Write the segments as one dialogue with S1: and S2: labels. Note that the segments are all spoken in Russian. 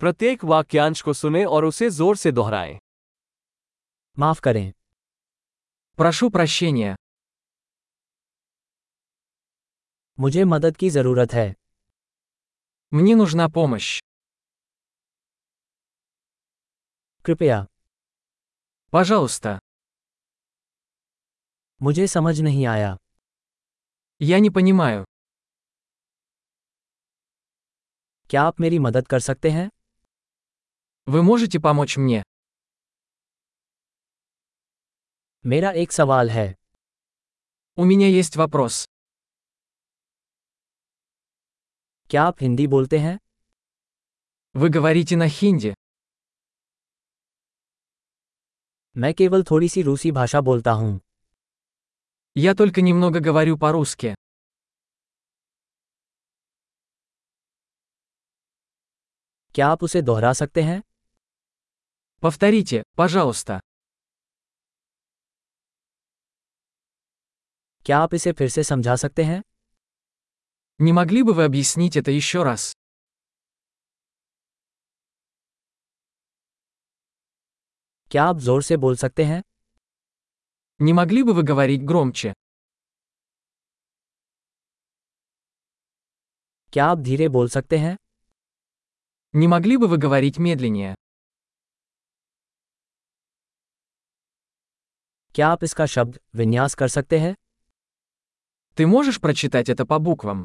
S1: प्रत्येक वाक्यांश को सुने और उसे जोर से दोहराएं
S2: माफ करें
S3: Прошу прощения.
S2: मुझे मदद की जरूरत है
S3: Мне нужна помощь.
S2: कृपया
S3: Пожалуйста.
S2: मुझे समझ नहीं आया
S3: Я не понимаю.
S2: क्या आप मेरी मदद कर सकते हैं
S3: Вы можете помочь мне?
S2: मेरा एक सवाल है
S3: У меня есть вопрос.
S2: क्या आप हिंदी बोलते हैं
S3: Вы говорите на хинди.
S2: मैं केवल थोड़ी सी रूसी भाषा बोलता हूँ
S3: Я только немного говорю по-русски.
S2: क्या आप उसे दोहरा सकते हैं
S3: Повторите, пожалуйста.
S2: क्या आप इसे फिर से समझा सकते हैं
S3: Не могли бы вы объяснить это еще раз?
S2: क्या आप जोर से बोल सकते हैं
S3: Не могли бы вы говорить громче?
S2: क्या आप धीरे बोल सकते हैं
S3: Не могли бы вы говорить медленнее?
S2: क्या आप इसका शब्द विन्यास कर सकते हैं
S3: Ты можешь прочитать это по буквам?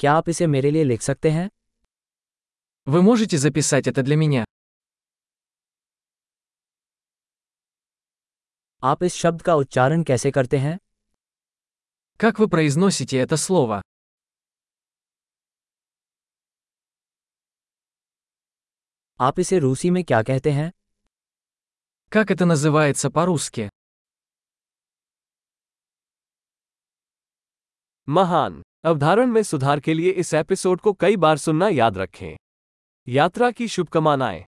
S2: क्या आप इसे मेरे लिए लिख सकते हैं
S3: Вы можете записать это для меня?
S2: आप इस शब्द का उच्चारण कैसे करते हैं
S3: Как вы произносите это слово?
S2: आप इसे रूसी में क्या कहते हैं
S3: Как это называется по-русски?
S1: महान अवधारण में सुधार के लिए इस एपिसोड को कई बार सुनना याद रखें यात्रा की शुभकामनाएं